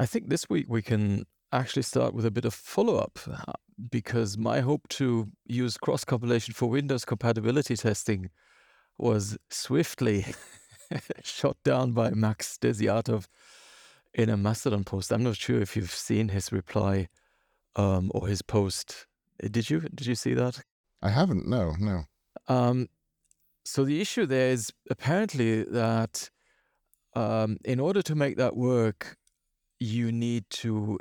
I think this week we can actually start with a bit of follow up uh, because my hope to use cross compilation for Windows compatibility testing was swiftly shot down by Max Desiatov in a Mastodon post. I'm not sure if you've seen his reply um, or his post. Did you? Did you see that? I haven't. No, no. Um, so the issue there is apparently that um, in order to make that work, you need to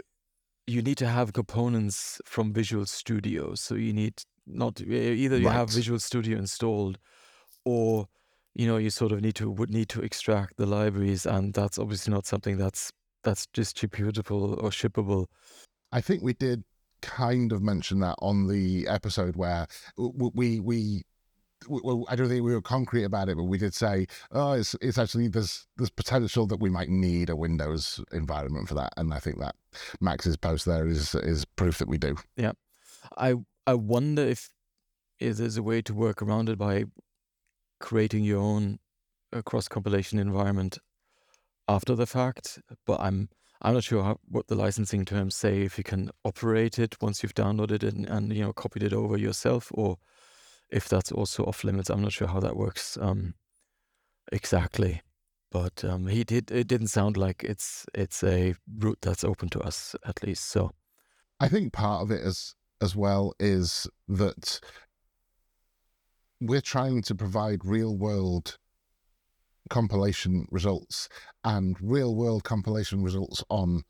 you need to have components from Visual Studio. So you need not either you right. have Visual Studio installed, or you know you sort of need to would need to extract the libraries, and that's obviously not something that's that's distributable or shippable. I think we did kind of mention that on the episode where we we well, I don't think we were concrete about it, but we did say, oh, it's it's actually there's there's potential that we might need a Windows environment for that, and I think that Max's post there is is proof that we do. Yeah, I I wonder if is there's a way to work around it by creating your own uh, cross compilation environment after the fact, but I'm I'm not sure how, what the licensing terms say if you can operate it once you've downloaded it and, and you know copied it over yourself or if that's also off limits. I'm not sure how that works um, exactly, but um, he did. It didn't sound like it's it's a route that's open to us at least. So, I think part of it as as well is that we're trying to provide real world compilation results and real world compilation results on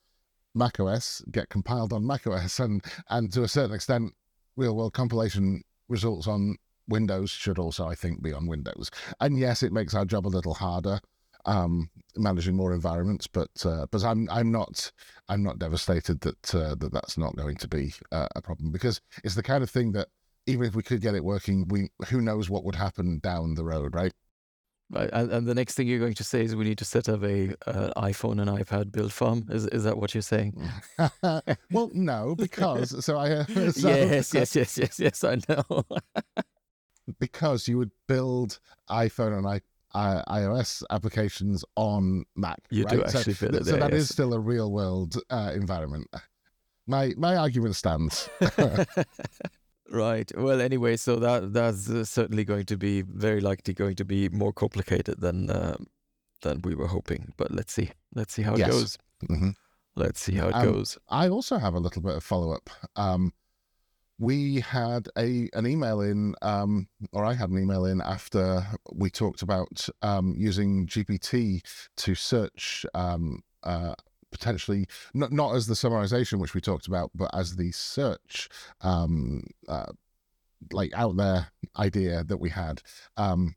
macOS get compiled on macOS and and to a certain extent real world compilation results on Windows should also, I think, be on Windows. And yes, it makes our job a little harder um, managing more environments, but uh, but I'm I'm not I'm not devastated that uh, that that's not going to be uh, a problem because it's the kind of thing that even if we could get it working, we who knows what would happen down the road, right? Right, and, and the next thing you're going to say is we need to set up a uh, iPhone and iPad build farm. Is is that what you're saying? well, no, because so I uh, so, yes, yes, yes, yes, yes, I know because you would build iPhone and I, I, iOS applications on Mac. You right? do actually so, fit it so there, that yes. is still a real world uh, environment. My my argument stands. right. Well, anyway, so that that's uh, certainly going to be very likely going to be more complicated than uh, than we were hoping. But let's see. Let's see how it yes. goes. Mm-hmm. Let's see how it um, goes. I also have a little bit of follow up. Um, we had a an email in, um, or I had an email in after we talked about um, using GPT to search um, uh, potentially not not as the summarization which we talked about, but as the search um, uh, like out there idea that we had. Um,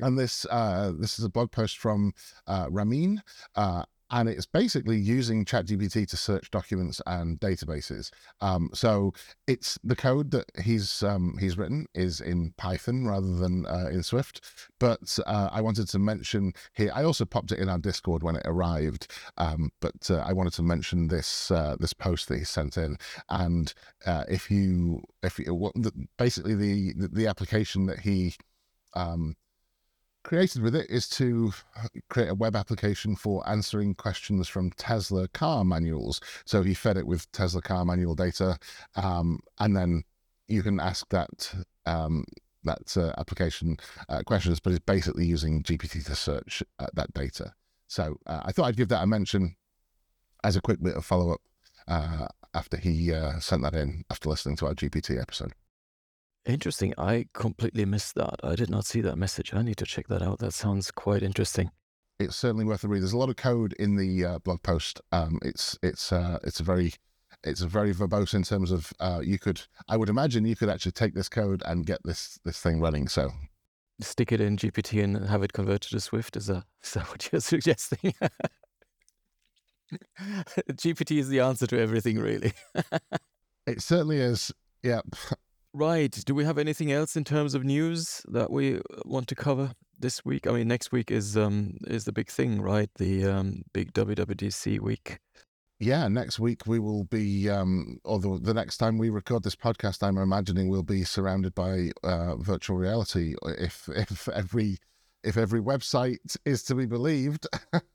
and this uh, this is a blog post from uh, Ramin, uh, and it's basically using ChatGPT to search documents and databases. Um, so it's the code that he's um, he's written is in Python rather than uh, in Swift. But uh, I wanted to mention here. I also popped it in our Discord when it arrived. Um, but uh, I wanted to mention this uh, this post that he sent in. And uh, if you if you, basically the the application that he um, created with it is to create a web application for answering questions from Tesla car manuals. So he fed it with Tesla car manual data, um, and then you can ask that um, that uh, application uh, questions, but it's basically using GPT to search uh, that data. So uh, I thought I'd give that a mention as a quick bit of follow up uh, after he uh, sent that in after listening to our GPT episode. Interesting. I completely missed that. I did not see that message. I need to check that out. That sounds quite interesting. It's certainly worth a read. There's a lot of code in the uh, blog post. Um, it's it's uh, it's a very it's a very verbose in terms of uh, you could I would imagine you could actually take this code and get this this thing running. So stick it in GPT and have it converted to Swift. Is that is that what you're suggesting? GPT is the answer to everything, really. it certainly is. Yeah. Right. Do we have anything else in terms of news that we uh, want to cover this week? I mean, next week is um is the big thing, right? The um big WWDC week. Yeah, next week we will be, um, although the next time we record this podcast, I'm imagining we'll be surrounded by uh, virtual reality. If if every if every website is to be believed,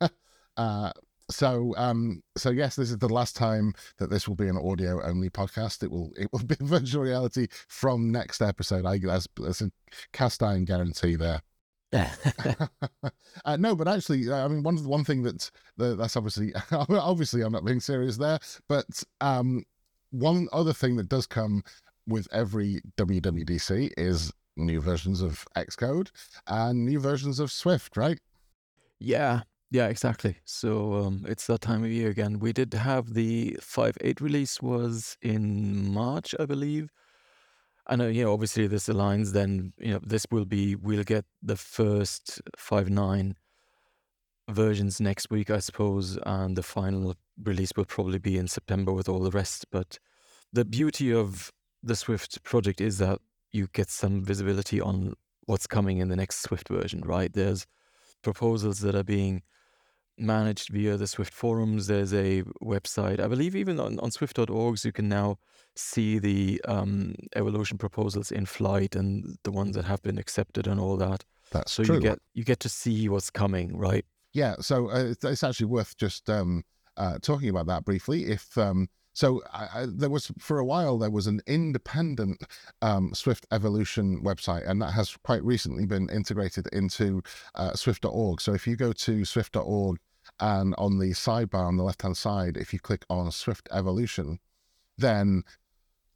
uh, So, um, so yes, this is the last time that this will be an audio only podcast. It will, it will be virtual reality from next episode. I that's, that's a cast iron guarantee there. uh, no, but actually, I mean, one one thing that that's obviously obviously I'm not being serious there, but um, one other thing that does come with every WWDC is new versions of Xcode and new versions of Swift, right? Yeah, yeah, exactly. So um, it's that time of year again. We did have the 5.8 release was in March, I believe. And uh, you know, obviously this aligns. Then you know, this will be we'll get the first 5.9 versions next week, I suppose, and the final release will probably be in September with all the rest. But the beauty of the Swift project is that you get some visibility on what's coming in the next Swift version, right? There's proposals that are being managed via the Swift forums. There's a website, I believe, even on, on Swift.org, you can now see the um, evolution proposals in flight and the ones that have been accepted and all that. That's so true. you get you get to see what's coming, right? Yeah. So uh, it's actually worth just um, uh, talking about that briefly. If um, so I, I, there was for a while there was an independent um, Swift Evolution website, and that has quite recently been integrated into uh, Swift.org. So if you go to Swift.org and on the sidebar on the left hand side, if you click on Swift Evolution, then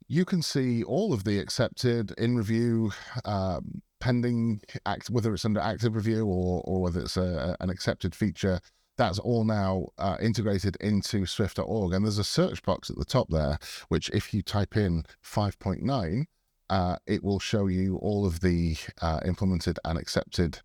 you can see all of the accepted in review, uh, pending act, whether it's under active review or or whether it's a, an accepted feature that's all now uh, integrated into Swift.org. And there's a search box at the top there, which if you type in 5.9, uh, it will show you all of the uh, implemented and accepted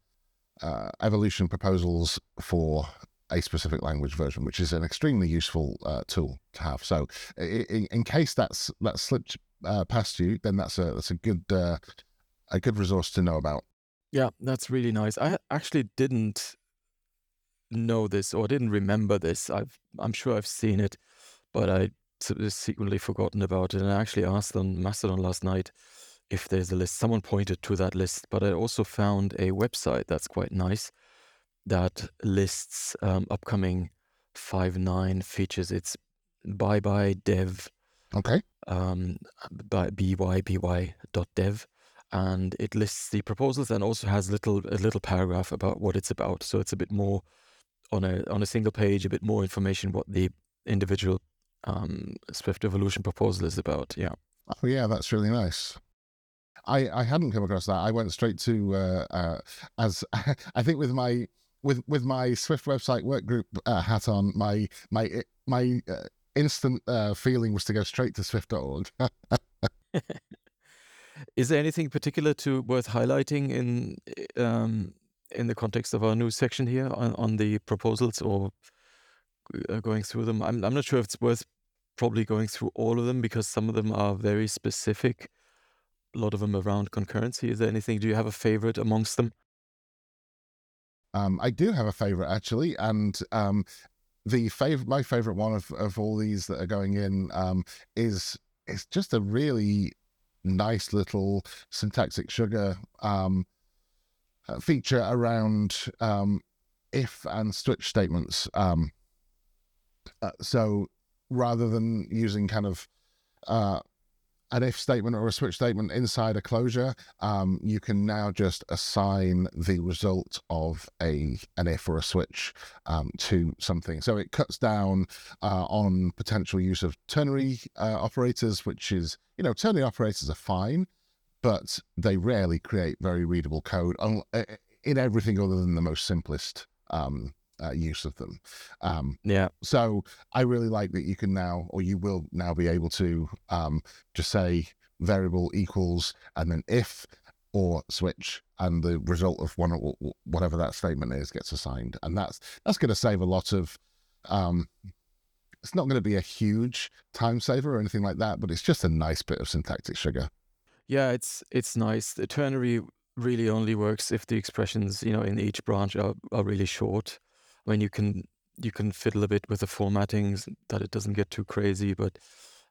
uh, evolution proposals for a specific language version, which is an extremely useful uh, tool to have. So, in, in, case that's that slipped uh, past you, then that's a that's a good a good resource to know about. Yeah, that's really nice. I actually didn't know this or didn't remember this. I've I'm sure I've seen it, but I secretly forgotten about it. And I actually asked on Mastodon last night if there's a list. Someone pointed to that list, but I also found a website that's quite nice that lists um, upcoming five nine features. It's bye bye dev. Okay. Um, by byby dot dev, and it lists the proposals and also has little a little paragraph about what it's about. So it's a bit more on a on a single page a bit more information what the individual um, Swift Evolution proposal is about. Yeah. Oh yeah, that's really nice. I I hadn't come across that. I went straight to uh, uh, as I think with my with with my Swift website work group uh, hat on. My my my uh, instant uh, feeling was to go straight to Swift.org. is there anything particular to worth highlighting in um, in the context of our new section here on, on the proposals or uh, going through them. I'm, I'm not sure if it's worth probably going through all of them because some of them are very specific. A lot of them around concurrency. Is there anything? Do you have a favorite amongst them? Um, I do have a favorite actually, and um, the favorite, my favorite one of, of all these that are going in um, is is just a really nice little syntactic sugar um, feature around um, if and switch statements. Um, uh, so rather than using kind of uh, an if statement or a switch statement inside a closure, um, you can now just assign the result of a an if or a switch um, to something. So it cuts down uh, on potential use of ternary uh, operators, which is you know ternary operators are fine but they rarely create very readable code in everything other than the most simplest um, uh, use of them. Um, yeah. So I really like that you can now, or you will now be able to um, just say variable equals and then if or switch, and the result of one or whatever that statement is gets assigned, and that's that's going to save a lot of. Um, it's not going to be a huge time saver or anything like that, but it's just a nice bit of syntactic sugar. Yeah, it's it's nice. The ternary really only works if the expressions, you know, in each branch are, are really short. I mean, you can you can fiddle a bit with the formatting that it doesn't get too crazy, but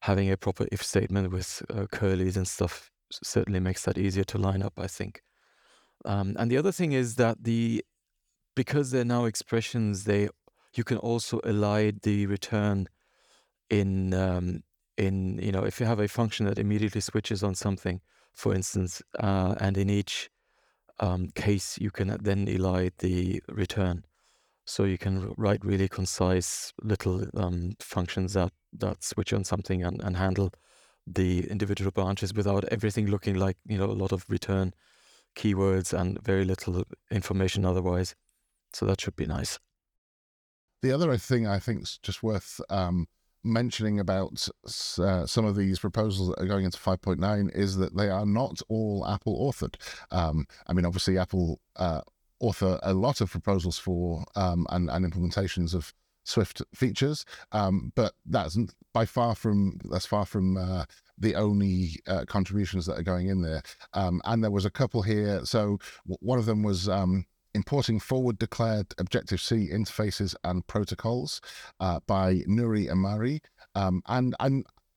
having a proper if statement with uh, curlies and stuff certainly makes that easier to line up. I think. Um, and the other thing is that the because they're now expressions, they you can also elide the return in um, in you know if you have a function that immediately switches on something, for instance, uh, and in each um, case you can then elide the return. So you can write really concise little um, functions that that switch on something and, and handle the individual branches without everything looking like you know a lot of return keywords and very little information otherwise. So that should be nice. The other thing I think is just worth um, mentioning about uh, some of these proposals that are going into 5.9 is that they are not all Apple authored. Um, I mean, obviously, Apple uh, author a lot of proposals for um, and, and implementations of Swift features, um, but that's by far from that's far from uh, the only uh, contributions that are going in there. Um, and there was a couple here. So w- one of them was um, importing forward declared Objective C interfaces and protocols uh, by Nuri Amari. Um, and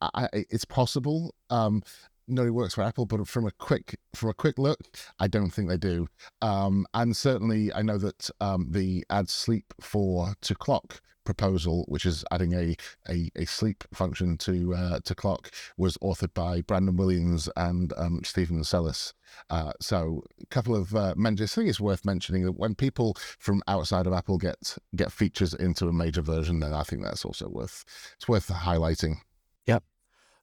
I, it's possible. Um, Nuri works for Apple, but from a quick from a quick look, I don't think they do. Um, and certainly, I know that um, the add sleep for to clock proposal, which is adding a a, a sleep function to uh, to clock, was authored by Brandon Williams and um, Stephen Celis. Uh, so, a couple of uh, mentions. I think it's worth mentioning that when people from outside of Apple get get features into a major version, then I think that's also worth it's worth highlighting. Yeah,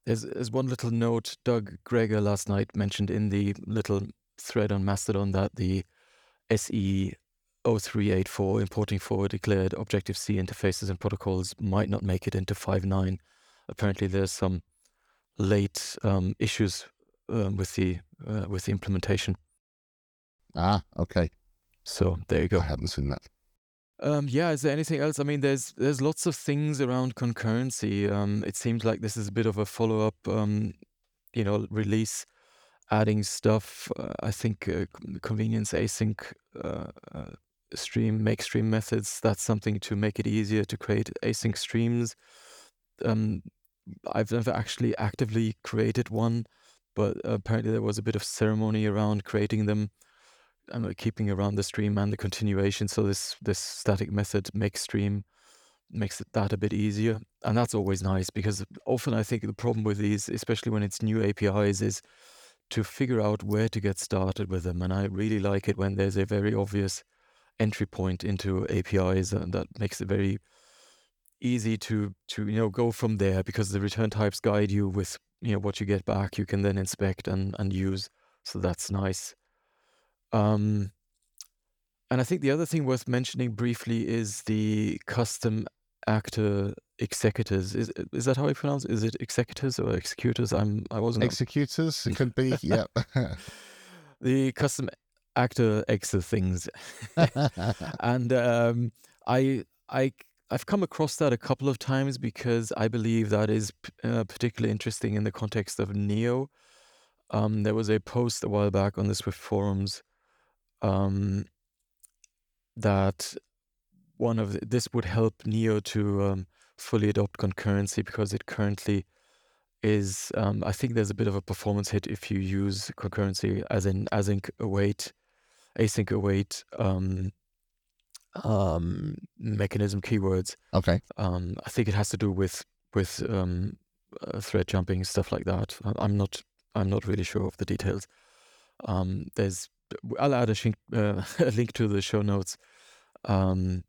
There's, there's one little note Doug Gregor last night mentioned in the little thread on Mastodon that the SE 0384 importing forward declared Objective C interfaces and protocols might not make it into 5.9. Apparently, there's some late um, issues um, with the uh, with the implementation. Ah, okay. So there you go. I hadn't seen that. Um, yeah, is there anything else? I mean, there's there's lots of things around concurrency. Um, it seems like this is a bit of a follow up, um, you know, release, adding stuff. Uh, I think uh, convenience async uh, uh, stream make stream methods. That's something to make it easier to create async streams. Um, I've never actually actively created one, but apparently there was a bit of ceremony around creating them um, keeping around the stream and the continuation. So this this static method make stream makes that a bit easier, and that's always nice because often I think the problem with these, especially when it's new APIs, is to figure out where to get started with them. And I really like it when there's a very obvious entry point into APIs, and that makes it very easy to to you know go from there because the return types guide you with you know what you get back. You can then inspect and and use. So that's nice. Um, and I think the other thing worth mentioning briefly is the custom actor executors. Is is that how you pronounce? it? Is it executors or executors? I'm I wasn't executors. It could be. yeah. the custom actor exit things, and um, I I I've come across that a couple of times because I believe that is uh, particularly interesting in the context of NIO. Um, there was a post a while back on the Swift forums um, that one of the, this would help NIO to um, fully adopt concurrency because it currently is. Um, I think there's a bit of a performance hit if you use concurrency as in async await, async await um, um, mechanism keywords. Okay. Um, I think it has to do with with um, uh, thread jumping stuff like that. I'm not I'm not really sure of the details. Um, there's I'll add a, sh- uh, a link to the show notes um,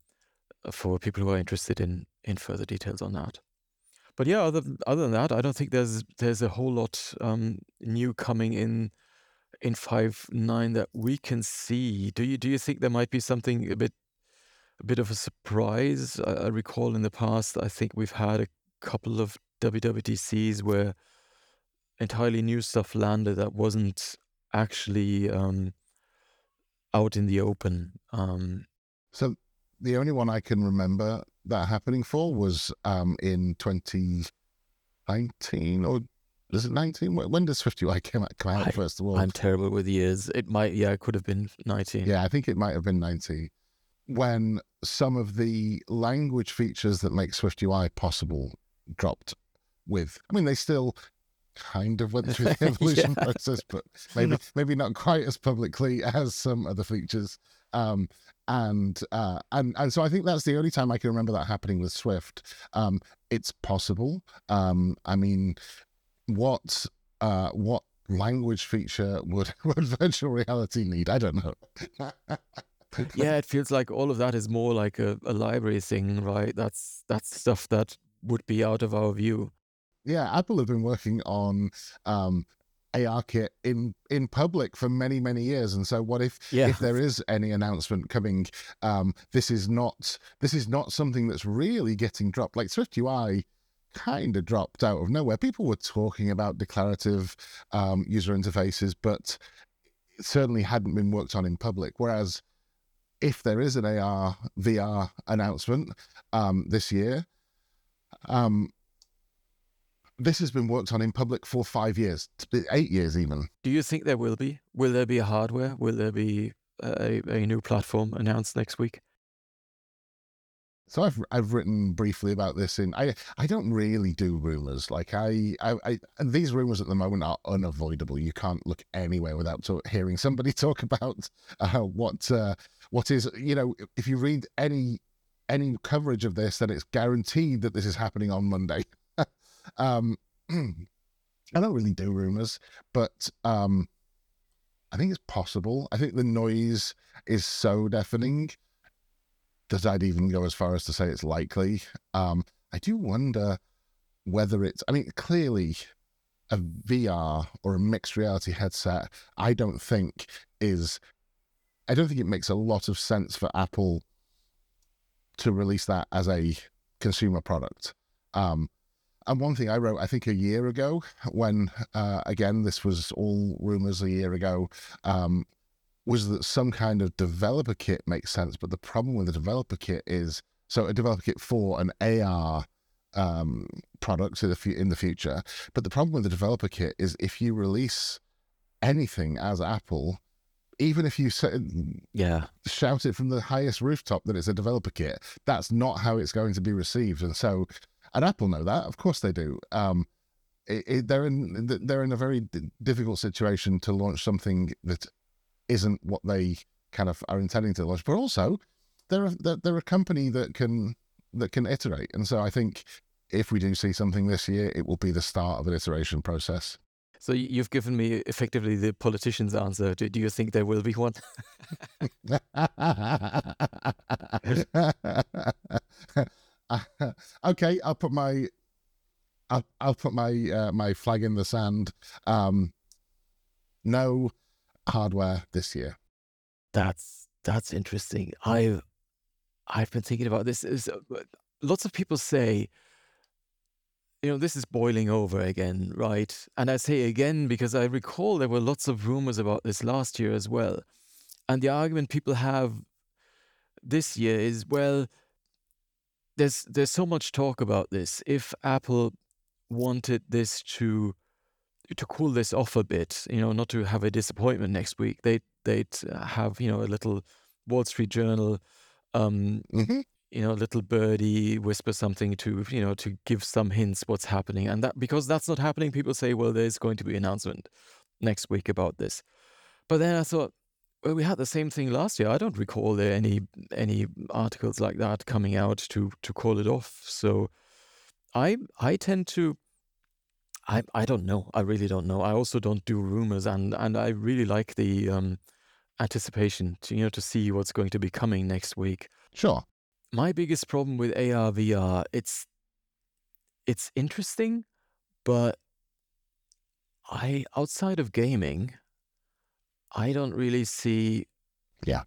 for people who are interested in in further details on that. But yeah, other other than that, I don't think there's there's a whole lot um, new coming in in five nine that we can see. Do you do you think there might be something a bit a bit of a surprise? I, I recall in the past, I think we've had a couple of WWDCs where entirely new stuff landed that wasn't actually um, out in the open. Um, so the only one I can remember that happening for was um, in 2019 or is it 19? When does SwiftUI come out, come out I, first of all? I'm terrible with years. It might, yeah, it could have been 19. Yeah, I think it might have been 19 when some of the language features that make SwiftUI possible dropped with. I mean, they still kind of went through the evolution yeah. process, but maybe maybe not quite as publicly as some other features. Um, and uh, and and so I think that's the only time I can remember that happening with Swift. Um, it's possible. Um, I mean, what uh, what language feature would would virtual reality need? I don't know. yeah, it feels like all of that is more like a, a library thing, right? That's that's stuff that would be out of our view. Yeah, Apple have been working on um, ARKit in in public for many many years and so what if Yeah. if there is any announcement coming um this is not this is not something that's really getting dropped like swift ui kind of dropped out of nowhere people were talking about declarative um user interfaces but it certainly hadn't been worked on in public whereas if there is an ar vr announcement um this year um this has been worked on in public for five years, eight years even. Do you think there will be? Will there be a hardware? Will there be a, a new platform announced next week? So I've I've written briefly about this in I I don't really do rumors like I I, I these rumors at the moment are unavoidable. You can't look anywhere without hearing somebody talk about uh, what uh, what is you know if you read any any coverage of this, then it's guaranteed that this is happening on Monday. um, I don't really do rumors, but um, I think it's possible. I think the noise is so deafening that I'd even go as far as to say it's likely. Um, I do wonder whether it's, I mean, clearly a VR or a mixed reality headset, I don't think is, I don't think it makes a lot of sense for Apple to release that as a consumer product. Um, and one thing I wrote, I think a year ago, when uh, again this was all rumors a year ago, um, was that some kind of developer kit makes sense. But the problem with the developer kit is so a developer kit for an AR um, product in the, fu- in the future. But the problem with the developer kit is if you release anything as Apple, even if you say, Yeah. shout it from the highest rooftop that it's a developer kit, that's not how it's going to be received. And so, and Apple know that, of course they do. Um, it, it, they're in they're in a very d- difficult situation to launch something that isn't what they kind of are intending to launch. But also, they're a, they're, they're a company that can that can iterate. And so, I think if we do see something this year, it will be the start of an iteration process. So you've given me effectively the politician's answer. Do, do you think there will be one? okay, I'll put my I'll, I'll put my uh, my flag in the sand. Um, no hardware this year. That's that's interesting. I've I've been thinking about this. Is uh, lots of people say, you know, this is boiling over again, right? And I say again because I recall there were lots of rumors about this last year as well. And the argument people have this year is, well, there's there's so much talk about this. If Apple wanted this to to cool this off a bit, you know, not to have a disappointment next week, they they'd uh, have you know a little Wall Street Journal, um, hmm you know, little birdie whisper something to you know to give some hints what's happening, and that because that's not happening, people say, well, there's going to be an announcement next week about this. But then I thought, well, we had the same thing last year. I don't recall there any any articles like that coming out to to call it off. So I I tend to I I don't know. I really don't know. I also don't do rumors, and and I really like the um, anticipation to you know to see what's going to be coming next week. Sure. My biggest problem with AR VR, it's it's interesting, but I outside of gaming, I don't really see Yeah.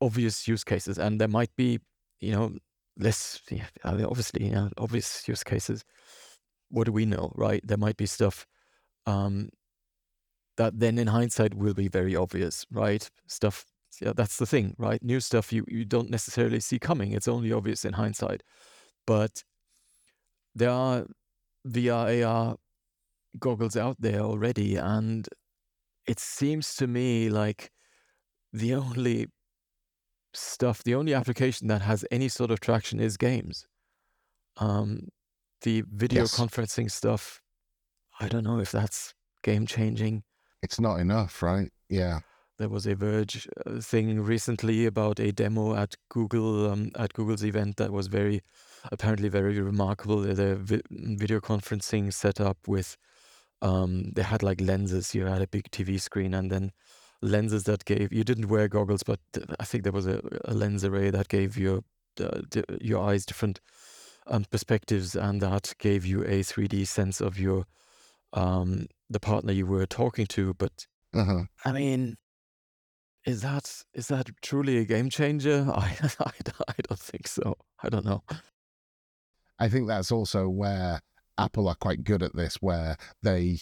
obvious use cases, and there might be you know less yeah, obviously you know, obvious use cases. What do we know, right? There might be stuff um, that then in hindsight will be very obvious, right? Stuff, yeah, that's the thing, right? New stuff you, you don't necessarily see coming. It's only obvious in hindsight. But there are VR, AR goggles out there already, and it seems to me like the only stuff, the only application that has any sort of traction is games. Um, the video Yes. conferencing stuff, I don't know if that's game changing. It's not enough, right? Yeah. there was a Verge uh, thing recently about a demo at Google um, at Google's event that was very apparently very remarkable. The vi- video conferencing setup with um, they had like lenses. You had a big TV screen and then lenses that gave you didn't wear goggles, but I think there was a, a lens array that gave your uh, your eyes different um, perspectives, and that gave you a 3D sense of your um, the partner you were talking to. But Uh-huh. I mean, is that is that truly a game changer? I I, I don't think so. I don't know. I think that's also where Apple are quite good at this, where they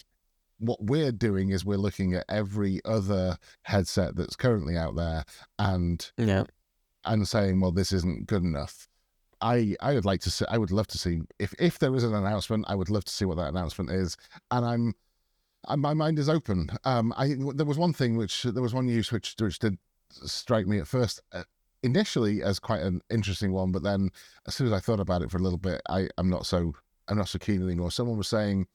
what we're doing is we're looking at every other headset that's currently out there and Yeah, and saying, well, this isn't good enough. I I would like to see. I would love to see if if there is an announcement. I would love to see what that announcement is. And I'm, I, my mind is open. Um, I there was one thing which there was one use which which did strike me at first. Uh, initially as quite an interesting one, but then as soon as I thought about it for a little bit, I I'm not so I'm not so keen anymore. Someone was saying,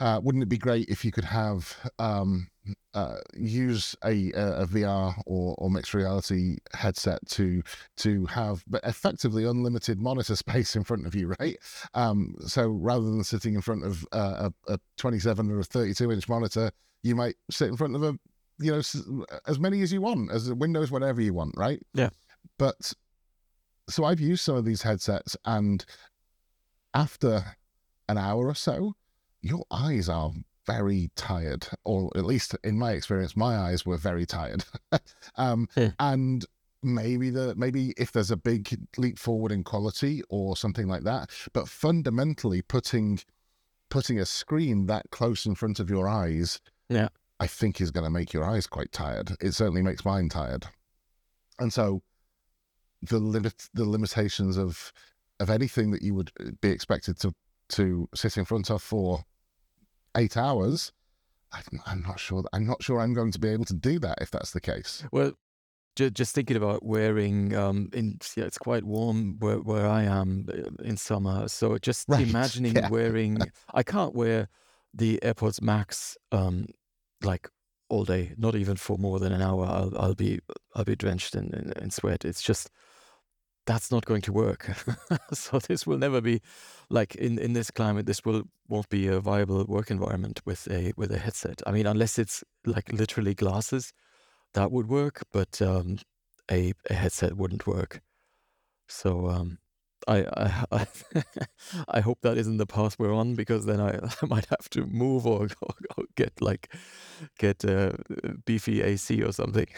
uh, wouldn't it be great if you could have um, uh, use a, a, VR or, or mixed reality headset to to have but effectively unlimited monitor space in front of you, right? Um, so rather than sitting in front of uh, a, a 27 or a 32 inch monitor, you might sit in front of a you know as many as you want, as Windows whatever you want, right? Yeah. But so I've used some of these headsets, and after an hour or so, your eyes are very tired, or at least in my experience, my eyes were very tired. um, Hmm. And maybe the maybe if there's a big leap forward in quality or something like that, but fundamentally putting putting a screen that close in front of your eyes, Yeah. I think is going to make your eyes quite tired. It certainly makes mine tired, and so the limit the limitations of of anything that you would uh, be expected to to sit in front of for eight hours. I'm, I'm not sure. I'm not sure I'm going to be able to do that if that's the case. Well, ju- just thinking about wearing um in yeah, it's quite warm where where I am uh, in summer. So just Right, imagining yeah. wearing I can't wear the AirPods Max um like all day, not even for more than an hour. I'll I'll be I'll be drenched in, in, in sweat. It's just that's not going to work. so this will never be like in, in this climate, this will won't be a viable work environment with a with a headset. I mean, unless it's like literally glasses, that would work, but um, a a headset wouldn't work. So um, I I I, I hope that isn't the path we're on because then I, I might have to move or, or, or get like get uh, beefy AC or something.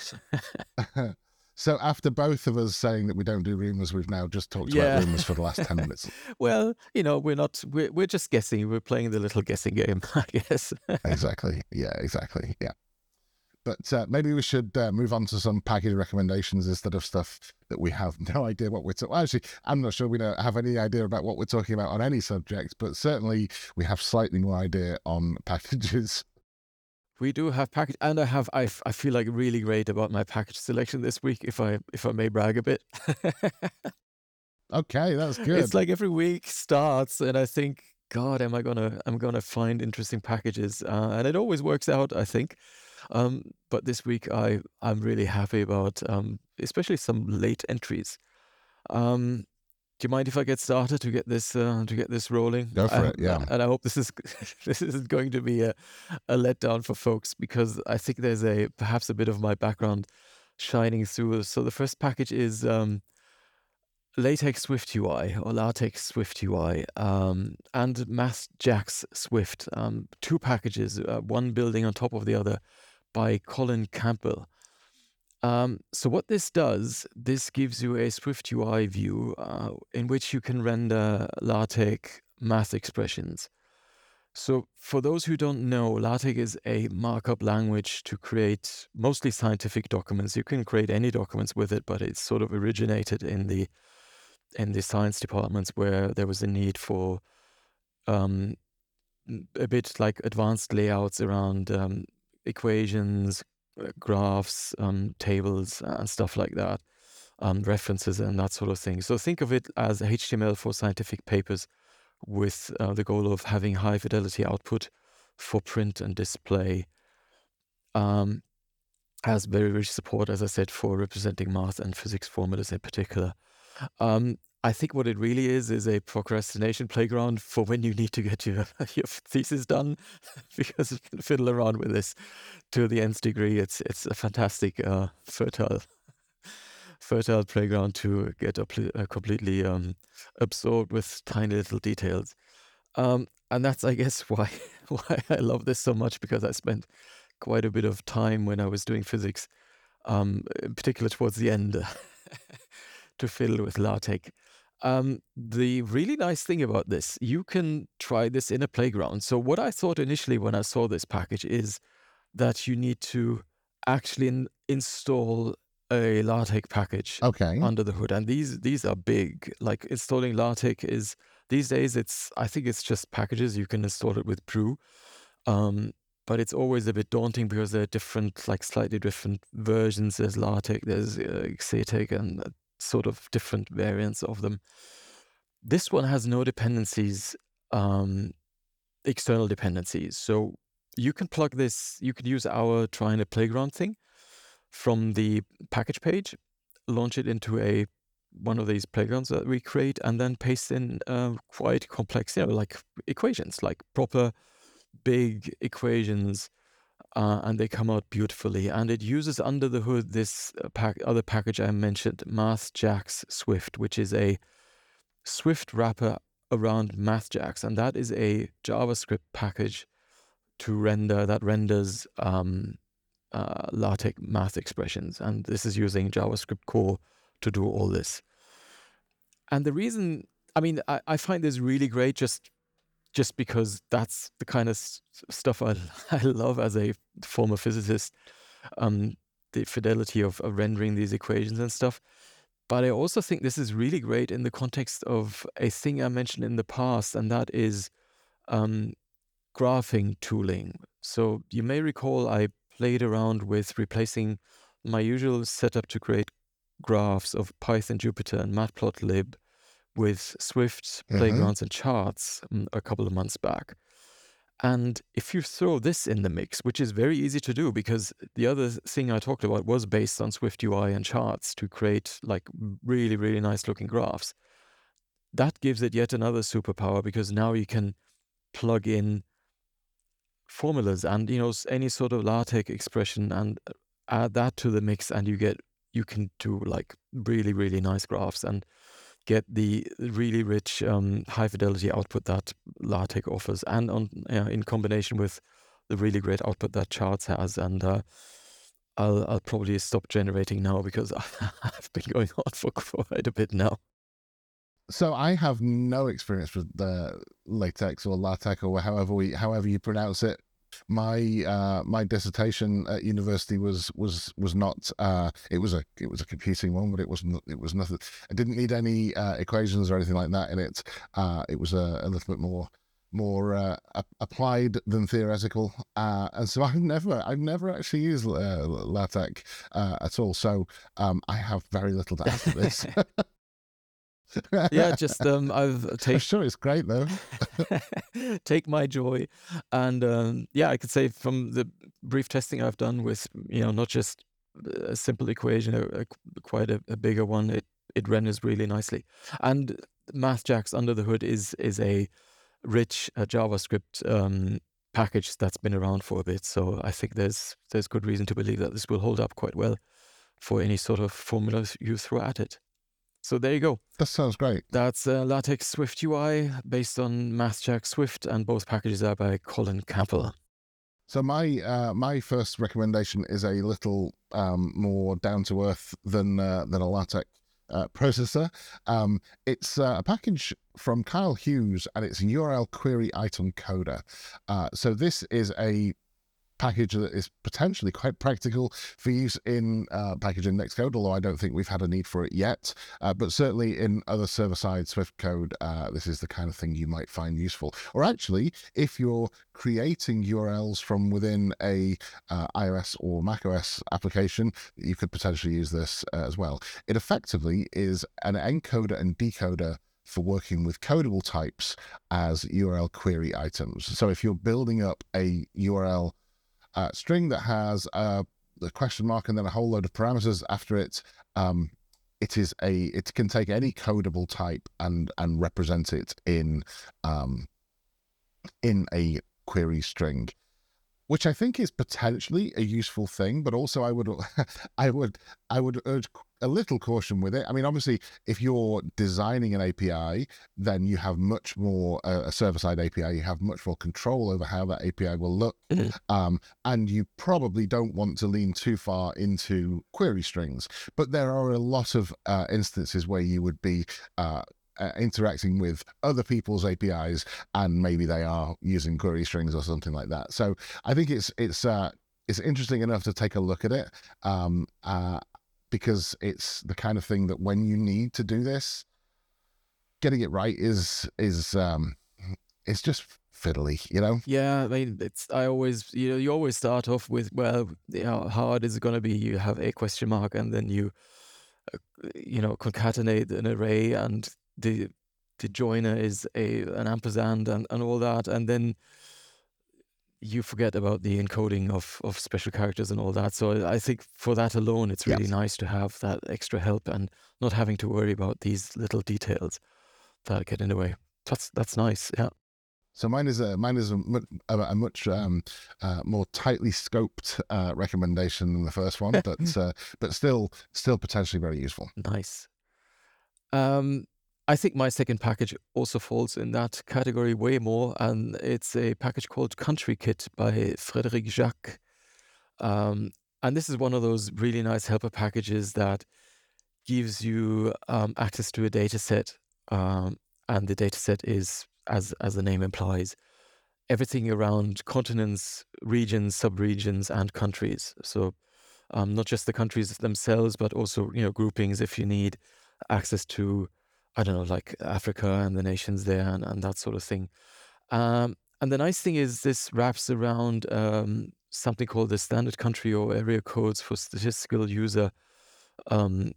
So after both of us saying that we don't do rumors, we've now just talked Yeah. about rumors for the last ten minutes. well, you know, we're not we're we're just guessing. We're playing the little guessing game, I guess. exactly. Yeah. Exactly. Yeah. But uh, maybe we should uh, move on to some package recommendations instead of stuff that we have no idea what we're talking. Well, actually, I'm not sure we don't have any idea about what we're talking about on any subject, but certainly we have slightly more idea on packages. We do have package, and I have I, f- I feel like really great about my package selection this week. If I if I may brag a bit, Okay, that's good. it's like every week starts, and I think, God, am I gonna I'm gonna find interesting packages, uh, and it always works out. I think, um, but this week I I'm really happy about, um, especially some late entries. Um, do you mind if I get started to get this uh, to get this rolling? Go for I- it, yeah. And I hope this is this isn't going to be a, a letdown for folks because I think there's a perhaps a bit of my background shining through. So the first package is um, LaTeX Swift UI or LaTeX Swift UI um, and MathJax Swift. Um, two packages, uh, one building on top of the other by Colin Campbell. Um, so what this does, this gives you a Swift UI view uh, in which you can render LaTeX math expressions. So for those who don't know, LaTeX is a markup language to create mostly scientific documents. You can create any documents with it, but it's sort of originated in the in the science departments where there was a need for um, a bit like advanced layouts around um, equations, graphs, um, tables, and stuff like that, um, references, and that sort of thing. So think of it as HTML for scientific papers with uh, the goal of having high fidelity output for print and display. Um, has very rich support, as I said, for representing math and physics formulas in particular. Um, I think what it really is is a procrastination playground for when you need to get your your thesis done, because you can fiddle around with this to the nth degree. It's it's a fantastic, uh, fertile fertile playground to get uh, completely um, absorbed with tiny little details. Um, and that's, I guess, why why I love this so much because I spent quite a bit of time when I was doing physics, um, in particular towards the end, to fiddle with LaTeX. Um, the really nice thing about this, you can try this in a playground. So what I thought initially when I saw this package is that you need to actually in- install a LaTeX package Okay. under the hood, and these these are big. Like installing LaTeX is these days. It's I think it's just packages. You can install it with Brew, um, but it's always a bit daunting because there are different, like slightly different versions. There's LaTeX, there's uh, and sort of different variants of them. This one has no dependencies, um, external dependencies. So you can plug this. You could use our a playground thing from the package page, launch it into a one of these playgrounds that we create, and then paste in uh, quite complex, you know, like equations, like proper big equations, uh, and they come out beautifully. And it uses under the hood this uh, pack, other package I mentioned, MathJax Swift, which is a Swift wrapper around MathJax, and that is a JavaScript package to render that renders um, uh, LaTeX math expressions. And this is using JavaScript core to do all this. And the reason, I mean, I, I find this really great just just because that's the kind of stuff I, I love as a former physicist, um, the fidelity of, of rendering these equations and stuff. But I also think this is really great in the context of a thing I mentioned in the past, and that is um, graphing tooling. So you may recall I played around with replacing my usual setup to create graphs of Python, Jupyter, and Matplotlib with Swift, playgrounds, and charts um, a couple of months back. And if you throw this in the mix, which is very easy to do because the other thing I talked about was based on Swift UI and charts to create like really, really nice looking graphs, that gives it yet another superpower because now you can plug in formulas and you know any sort of LaTeX expression and uh, add that to the mix and you get you can do like really really nice graphs. And get the really rich um, high fidelity output that LaTeX offers, and on in combination with the really great output that Charts has. And uh, I'll I'll probably stop generating now because I've been going on for quite a bit now. So I have no experience with the latex or latex or however we however you pronounce it my uh, my dissertation at university was was was not uh, it was a it was a computing one, but it wasn't it was nothing. I didn't need any uh, equations or anything like that in it. Uh, it was a, a, little bit more more uh, applied than theoretical, uh, and so I've never I've never actually used LaTeX at all. So um, I have very little to add to this. yeah, just um, I've taken. Sure, it's great though. take my joy, and um, yeah, I could say from the brief testing I've done with you know not just a simple equation, a, a quite a, a, bigger one. It it renders really nicely, and MathJax under the hood is is a rich uh, JavaScript um, package that's been around for a bit. So I think there's there's good reason to believe that this will hold up quite well for any sort of formulas you throw at it. So there you go. That sounds great. That's uh, LaTeX Swift UI based on MathJax Swift, and both packages are by Colin Campbell. So my uh, my first recommendation is a little um, more down to earth than uh, than a LaTeX uh, processor. Um, it's uh, a package from Kyle Hughes, and it's URL Query Item Coder. Uh, so this is a package that is potentially quite practical for use in uh, Package Index code, although I don't think we've had a need for it yet. Uh, but certainly in other server side Swift code, uh, this is the kind of thing you might find useful. Or actually, if you're creating URLs from within a uh, iOS or macOS application, you could potentially use this uh, as well. It effectively is an encoder and decoder for working with codable types as URL query items. So if you're building up a URL uh, string that has a the question mark and then a whole load of parameters after it. Um, it is a it can take any codable type and and represent it in um, in a query string which I think is potentially a useful thing, but also I would I would I would urge a little caution with it. I mean, obviously, if you're designing an API, then you have much more uh, a server side API. You have much more control over how that API will look, mm-hmm. um, and you probably don't want to lean too far into query strings. But there are a lot of uh, instances where you would be uh, uh, interacting with other people's APIs, and maybe they are using query strings or something like that. So I think it's it's uh, it's interesting enough to take a look at it um, uh, because it's the kind of thing that when you need to do this, getting it right is is um, it's just fiddly, you know? Yeah, I mean, it's I always you know you always start off with well, you know, how hard is it going to be? You have a question mark, and then you uh, you know concatenate an array and the the joiner is a an ampersand and, and all that and then you forget about the encoding of, of special characters and all that. So I think for that alone, it's really yes. nice to have that extra help and not having to worry about these little details that get in the way. That's that's nice. Yeah. So mine is a mine is a, a, a much um, uh, more tightly scoped uh, recommendation than the first one, but uh, but still still potentially very useful. Nice. Um, I think my second package also falls in that category way more, and it's a package called CountryKit by Frederik Jacques. Um, and this is one of those really nice helper packages that gives you um, access to a data set. Um, and the data set is, as, as the name implies, everything around continents, regions, subregions, and countries. So um, not just the countries themselves, but also you know groupings if you need access to I don't know, like Africa and the nations there and, and that sort of thing. Um, and the nice thing is this wraps around um, something called the standard country or area codes for statistical user um,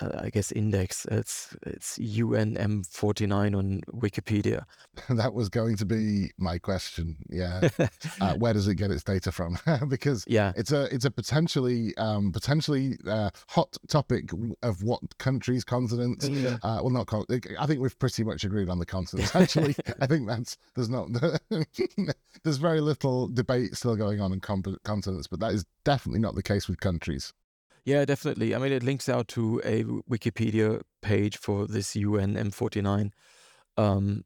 uh, I guess index. It's it's UNM49 on Wikipedia. that was going to be my question. Yeah, uh, where does it get its data from? because yeah, it's a it's a potentially um, potentially uh, hot topic of what countries, continents. Yeah. Uh, well, not. Con- I think we've pretty much agreed on the continents. Actually, I think that's there's not there's very little debate still going on in continents, but that is definitely not the case with countries. Yeah, definitely. I mean, it links out to a Wikipedia page for this UN M49 um,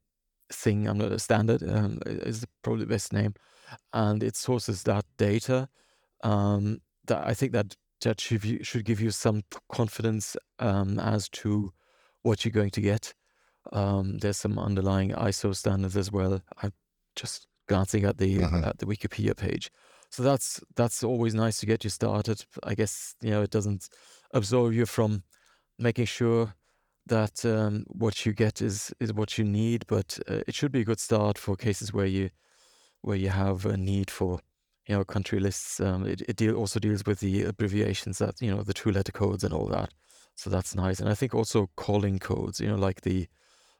thing. I'm not a standard um, is probably the best name, and it sources that data. Um, that I think that that should, should give you some confidence um, as to what you're going to get. Um, there's some underlying ISO standards as well. I'm just glancing at the uh-huh. at the Wikipedia page. So that's that's always nice to get you started. I guess you know it doesn't absorb you from making sure that um, what you get is is what you need, but uh, it should be a good start for cases where you where you have a need for you know country lists. Um, it it deal, also deals with the abbreviations that you know the two letter codes and all that. So that's nice, and I think also calling codes, you know, like the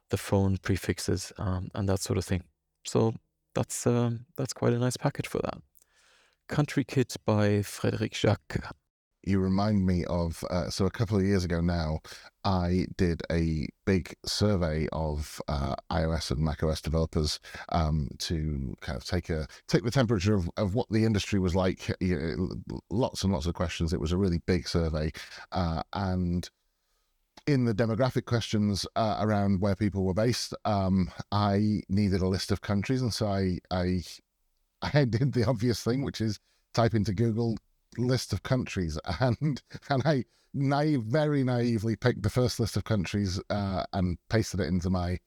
the phone prefixes um, and that sort of thing. So that's um, that's quite a nice package for that. CountryKit by Frederik Jacques. You remind me of, uh, so a couple of years ago now, I did a big survey of uh, iOS and macOS developers um, to kind of take a take the temperature of, of what the industry was like. You know, lots and lots of questions. It was a really big survey, uh, and in the demographic questions uh, around where people were based, um, I needed a list of countries, and so I, I I did the obvious thing, which is type into Google list of countries, and and I naive, very naively picked the first list of countries uh, and pasted it into my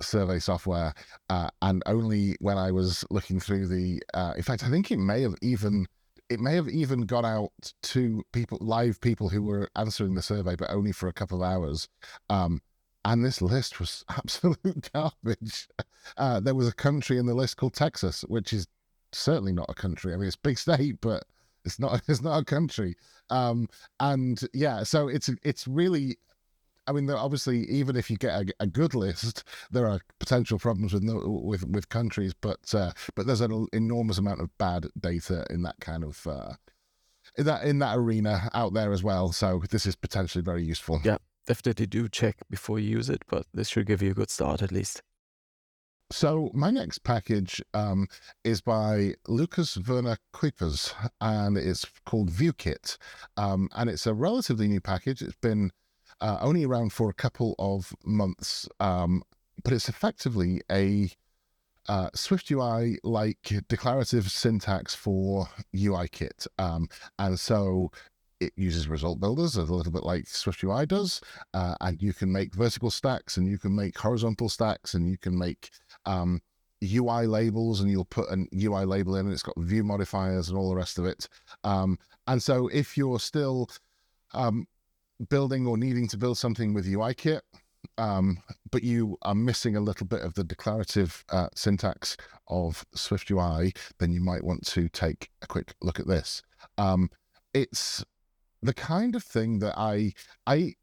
survey software. Uh, and only when I was looking through the, uh, in fact, I think it may have even it may have even gone out to people live people who were answering the survey, but only for a couple of hours. Um, and this list was absolute garbage. Uh, there was a country in the list called Texas, which is certainly not a country. I mean, it's a big state, but it's not. It's not a country. Um, and yeah, so it's it's really. I mean, obviously, even if you get a, a good list, there are potential problems with with with countries, but uh, but there's an enormous amount of bad data in that kind of uh, in that in that arena out there as well. So this is potentially very useful. Yeah, definitely do check before you use it, but this should give you a good start at least. So my next package um, is by Lucas Werner Kuipers, and it's called ViewKit, um, and it's a relatively new package. It's been uh, only around for a couple of months, um, but it's effectively a uh, SwiftUI like declarative syntax for UIKit, um, and so it uses result builders a little bit like SwiftUI does, uh, and you can make vertical stacks and you can make horizontal stacks and you can make um, UI labels and you'll put an UI label in and it's got view modifiers and all the rest of it. Um, and so if you're still um, building or needing to build something with UIKit, um, but you are missing a little bit of the declarative uh, syntax of SwiftUI, then you might want to take a quick look at this. Um, it's the kind of thing that I I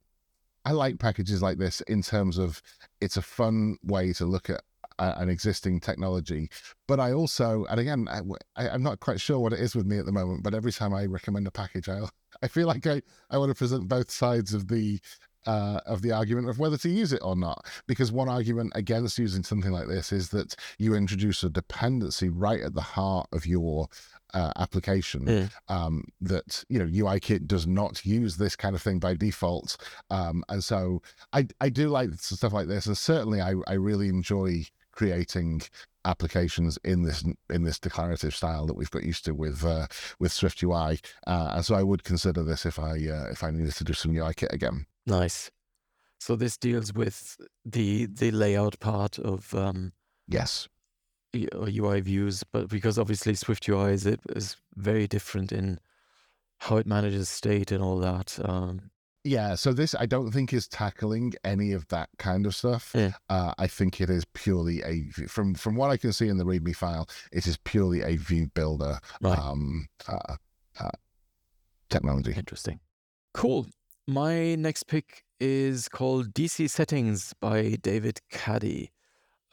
I like packages like this in terms of it's a fun way to look at a, an existing technology. But I also, and again, I, am not quite sure what it is with me at the moment. But every time I recommend a package, I I feel like I I want to present both sides of the uh, of the argument of whether to use it or not. Because one argument against using something like this is that you introduce a dependency right at the heart of your uh, application mm. um, that you know UIKit does not use this kind of thing by default, um, and so I I do like stuff like this, and certainly I I really enjoy creating applications in this in this declarative style that we've got used to with uh, with SwiftUI, uh, and so I would consider this if I uh, if I needed to do some UIKit again. Nice. So this deals with the the layout part of um, yes UI views, but because obviously SwiftUI is it is very different in how it manages state and all that. Um, yeah, so this I don't think is tackling any of that kind of stuff. Yeah. Uh, I think it is purely a from from what I can see in the README file, it is purely a view builder right. um, uh, uh, technology. Interesting. Cool. My next pick is called DCSettings by David Caddy.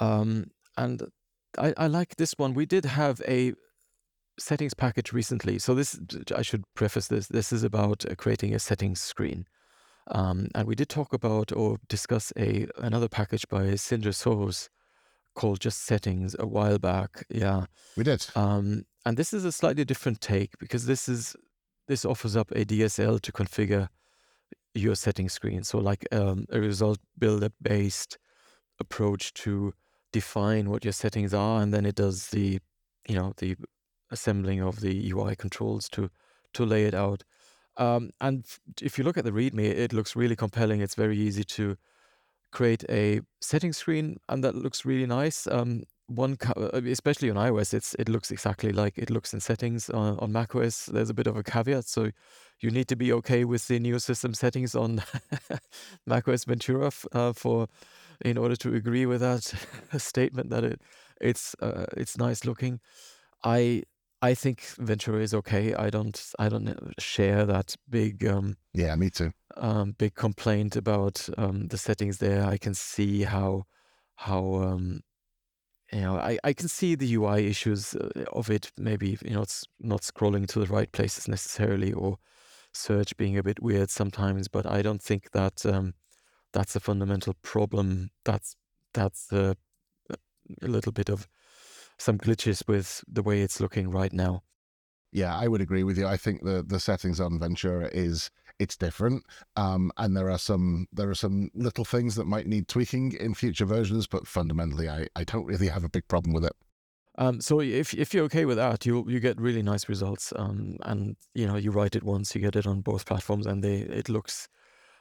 Um, and I, I like this one. We did have a settings package recently. So this, I should preface this. This is about uh, creating a settings screen. Um, and we did talk about or discuss a another package by Sindre Sorhus called just settings a while back. Yeah, we did. Um, and this is a slightly different take because this is this offers up a DSL to configure your setting screen. So like um, a result builder based approach to define what your settings are, and then it does the, you know, the assembling of the UI controls to to lay it out. Um, and if you look at the README, it looks really compelling. It's very easy to create a setting screen, and that looks really nice. Um, one, uh, especially on iOS, it's it looks exactly like it looks in settings. Uh, on macOS, there's a bit of a caveat, so you need to be okay with the new system settings on macOS Ventura uh, for in order to agree with that statement that it it's uh, it's nice looking. I I think Ventura is okay. I don't I don't share that big um, yeah me too um, big complaint about um, the settings there. I can see how how um, you know I, I can see the UI issues uh, of it. Maybe you know it's not scrolling to the right places necessarily or search being a bit weird sometimes. But I don't think that um, that's a fundamental problem. That's that's a, a little bit of some glitches with the way it's looking right now. Yeah, I would agree with you. I think the the settings on Ventura is it's different, um, and there are some there are some little things that might need tweaking in future versions, but fundamentally, I I don't really have a big problem with it. Um, so if if you're okay with that, you you get really nice results. Um, and you know you write it once, you get it on both platforms, and they it looks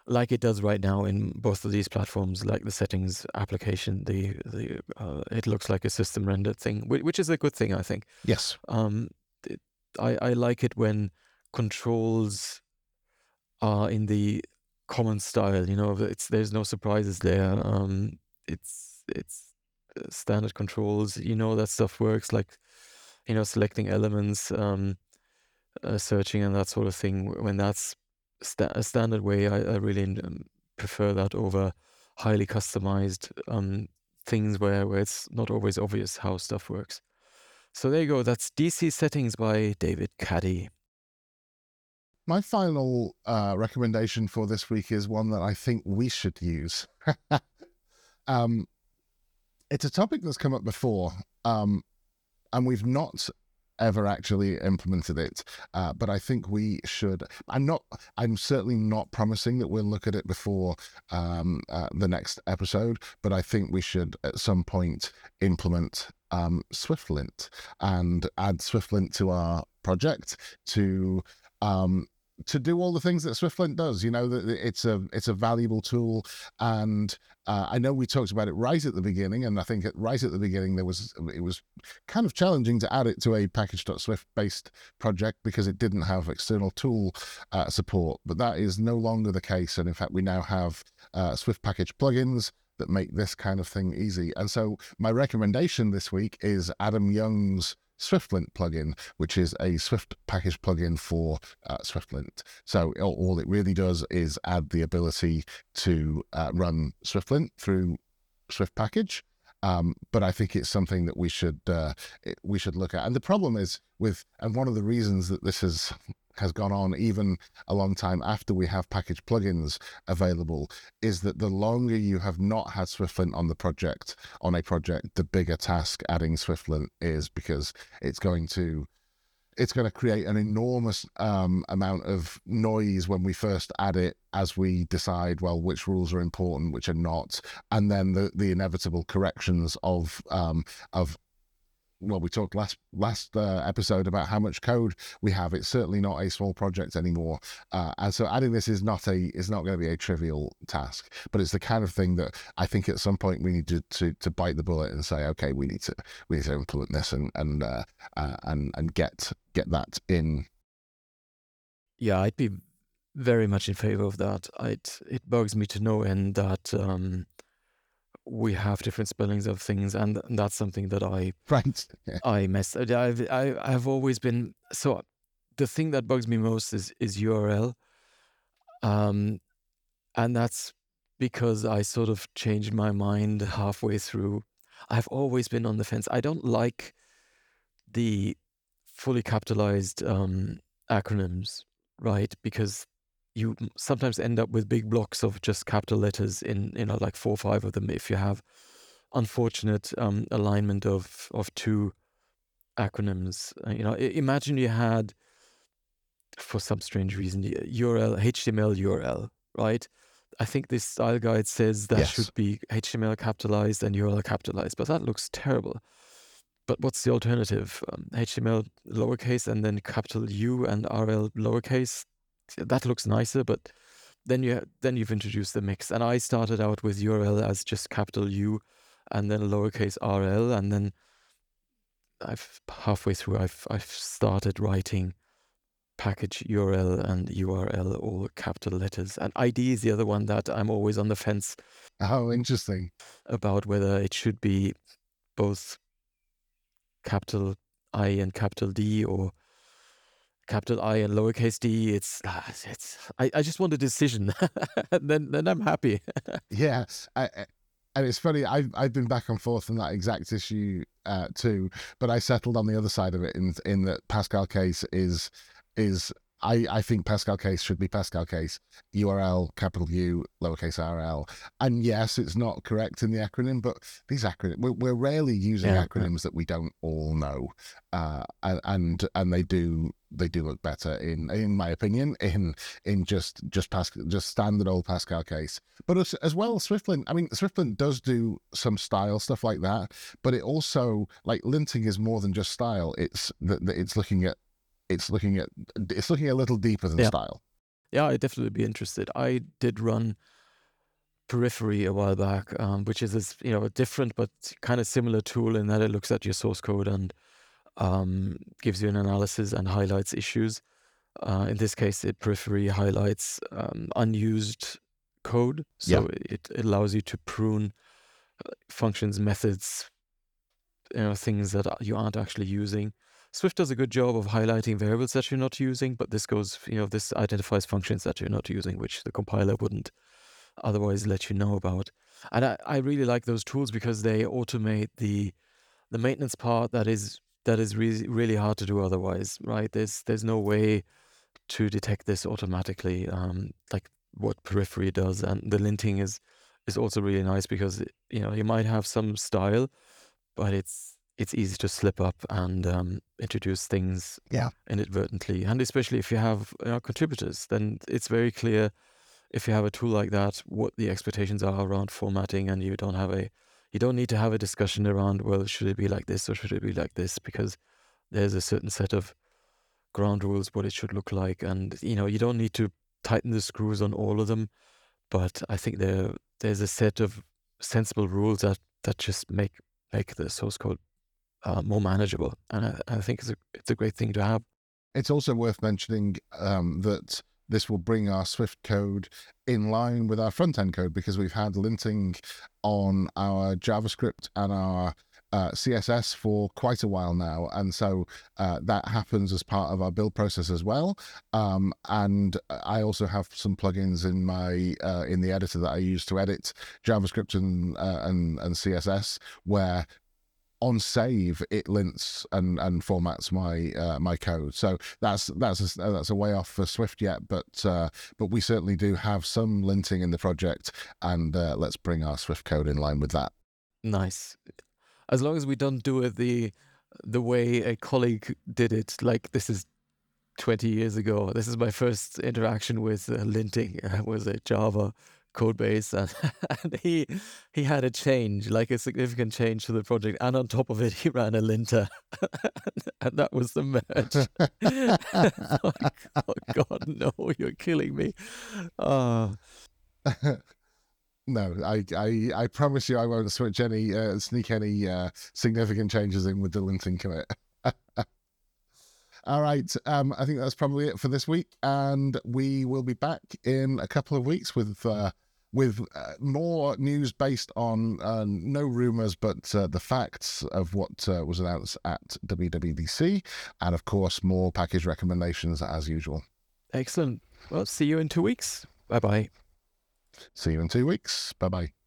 like it does right now in both of these platforms, like the settings application, the the uh, it looks like a system rendered thing, which is a good thing, I think. Yes. Um, it, I I like it when controls are in the common style. You know, it's there's no surprises there. Um, it's it's uh, standard controls. You know that stuff works. Like, you know, selecting elements, um, uh, searching, and that sort of thing. When that's a standard way. I, I really um, prefer that over highly customized um, things where, where it's not always obvious how stuff works. So there you go. That's DCSettings by David Caddy. My final uh, recommendation for this week is one that I think we should use. um, it's a topic that's come up before, um, and we've not ever actually implemented it. Uh, but I think we should. I'm not. I'm certainly not promising that we'll look at it before um, uh, the next episode. But I think we should at some point implement um, SwiftLint and add SwiftLint to our project to um, to do all the things that SwiftLint does. You know, that it's a it's a valuable tool, and uh, I know we talked about it right at the beginning, and I think at, right at the beginning there was it was kind of challenging to add it to a package.swift based project because it didn't have external tool uh, support. But that is no longer the case, and in fact, we now have uh, Swift package plugins that make this kind of thing easy. And so my recommendation this week is Adam Young's SwiftLint plugin, which is a Swift package plugin for uh, SwiftLint. So all, it really does is add the ability to uh, run SwiftLint through Swift package. Um, but I think it's something that we should uh, we should look at. And the problem is with, and one of the reasons that this is has gone on even a long time after we have package plugins available is that the longer you have not had Swiftlint on the project, on a project, the bigger task adding Swiftlint is because it's going to it's going to create an enormous um, amount of noise when we first add it as we decide well which rules are important which are not and then the the inevitable corrections of um, of well, we talked last last uh, episode about how much code we have. It's certainly not a small project anymore, uh, and so adding this is not a is not going to be a trivial task. But it's the kind of thing that I think at some point we need to to, to bite the bullet and say, okay, we need to we need to implement this and and uh, uh and and get get that in. Yeah, I'd be very much in favor of that. It it bugs me to no end that. Um, we have different spellings of things, and that's something that I right yeah. I mess. I've I, I've always been so. The thing that bugs me most is is URL, um, and that's because I sort of changed my mind halfway through. I've always been on the fence. I don't like the fully capitalized um, acronyms, right? Because you sometimes end up with big blocks of just capital letters in you know like four or five of them if you have unfortunate um, alignment of of two acronyms. Uh, you know imagine you had for some strange reason url html url right? I think this style guide says that yes. should be html capitalized and url capitalized but that looks terrible. But what's the alternative? Um, html lowercase and then capital u and rl lowercase that looks nicer, but then you then you've introduced the mix. And I started out with URL as just capital U, and then lowercase RL, and then I've halfway through I've I've started writing package URL and URL all capital letters. And ID is the other one that I'm always on the fence. Oh, interesting. About whether it should be both capital I and capital D or capital I and lowercase d. It's uh, it's. I, I just want a decision, and then then I'm happy. yeah, I, and it's funny. I've I've been back and forth on that exact issue uh, too, but I settled on the other side of it in in that Pascal case is is I, I think Pascal case should be Pascal case, URL, capital U, lowercase rl. And yes, it's not correct in the acronym, but these acronyms, we're, we're rarely using yeah. acronyms that we don't all know. Uh, and, and they do they do look better in in my opinion in in just just Pascal just standard old Pascal case. But as, as well, Swiftlint. I mean, Swiftlint does do some style stuff like that, but it also like linting is more than just style. It's that it's looking at it's looking at it's looking a little deeper than yeah. style. Yeah, I'd definitely be interested. I did run Periphery a while back, um, which is this, you know a different but kind of similar tool in that it looks at your source code and um, gives you an analysis and highlights issues. Uh, in this case, it Periphery highlights um, unused code, so yeah. it, it allows you to prune uh, functions, methods, you know, things that you aren't actually using. Swift does a good job of highlighting variables that you're not using, but this goes, you know, this identifies functions that you're not using, which the compiler wouldn't otherwise let you know about. And I, I really like those tools because they automate the the maintenance part that is that is really really hard to do otherwise, right? There's there's no way to detect this automatically, um, like what periphery does, and the linting is is also really nice because you know you might have some style, but it's it's easy to slip up and um, introduce things Yeah. inadvertently, and especially if you have you know, contributors, then it's very clear if you have a tool like that what the expectations are around formatting, and you don't have a you don't need to have a discussion around well should it be like this or should it be like this because there's a certain set of ground rules what it should look like, and you know you don't need to tighten the screws on all of them, but I think there there's a set of sensible rules that that just make make the source code uh, more manageable, and I, I think it's a it's a great thing to have. It's also worth mentioning um, that this will bring our Swift code in line with our front end code because we've had linting on our JavaScript and our uh, CSS for quite a while now, and so uh, that happens as part of our build process as well. Um, and I also have some plugins in my uh, in the editor that I use to edit JavaScript and uh, and and CSS where on save it lints and and formats my uh, my code so that's that's a, that's a way off for swift yet but uh, but we certainly do have some linting in the project and uh, let's bring our swift code in line with that Nice, as long as we don't do it the the way a colleague did it. Like this is twenty years ago. This is my first interaction with uh, linting. uh, was a Java code base, and, and he he had a change, like a significant change to the project, and on top of it, he ran a linter, and that was the merge. like, oh God, no! You're killing me. Uh, no I, I i promise you i won't switch any uh, sneak any uh, significant changes in with the linting commit All right. Um, I think that's probably it for this week, and we will be back in a couple of weeks with uh, with uh, more news based on uh, no rumors but uh, the facts of what uh, was announced at WWDC, and of course more package recommendations as usual. excellent. Well, see you in two weeks. Bye bye. See you in two weeks. Bye bye.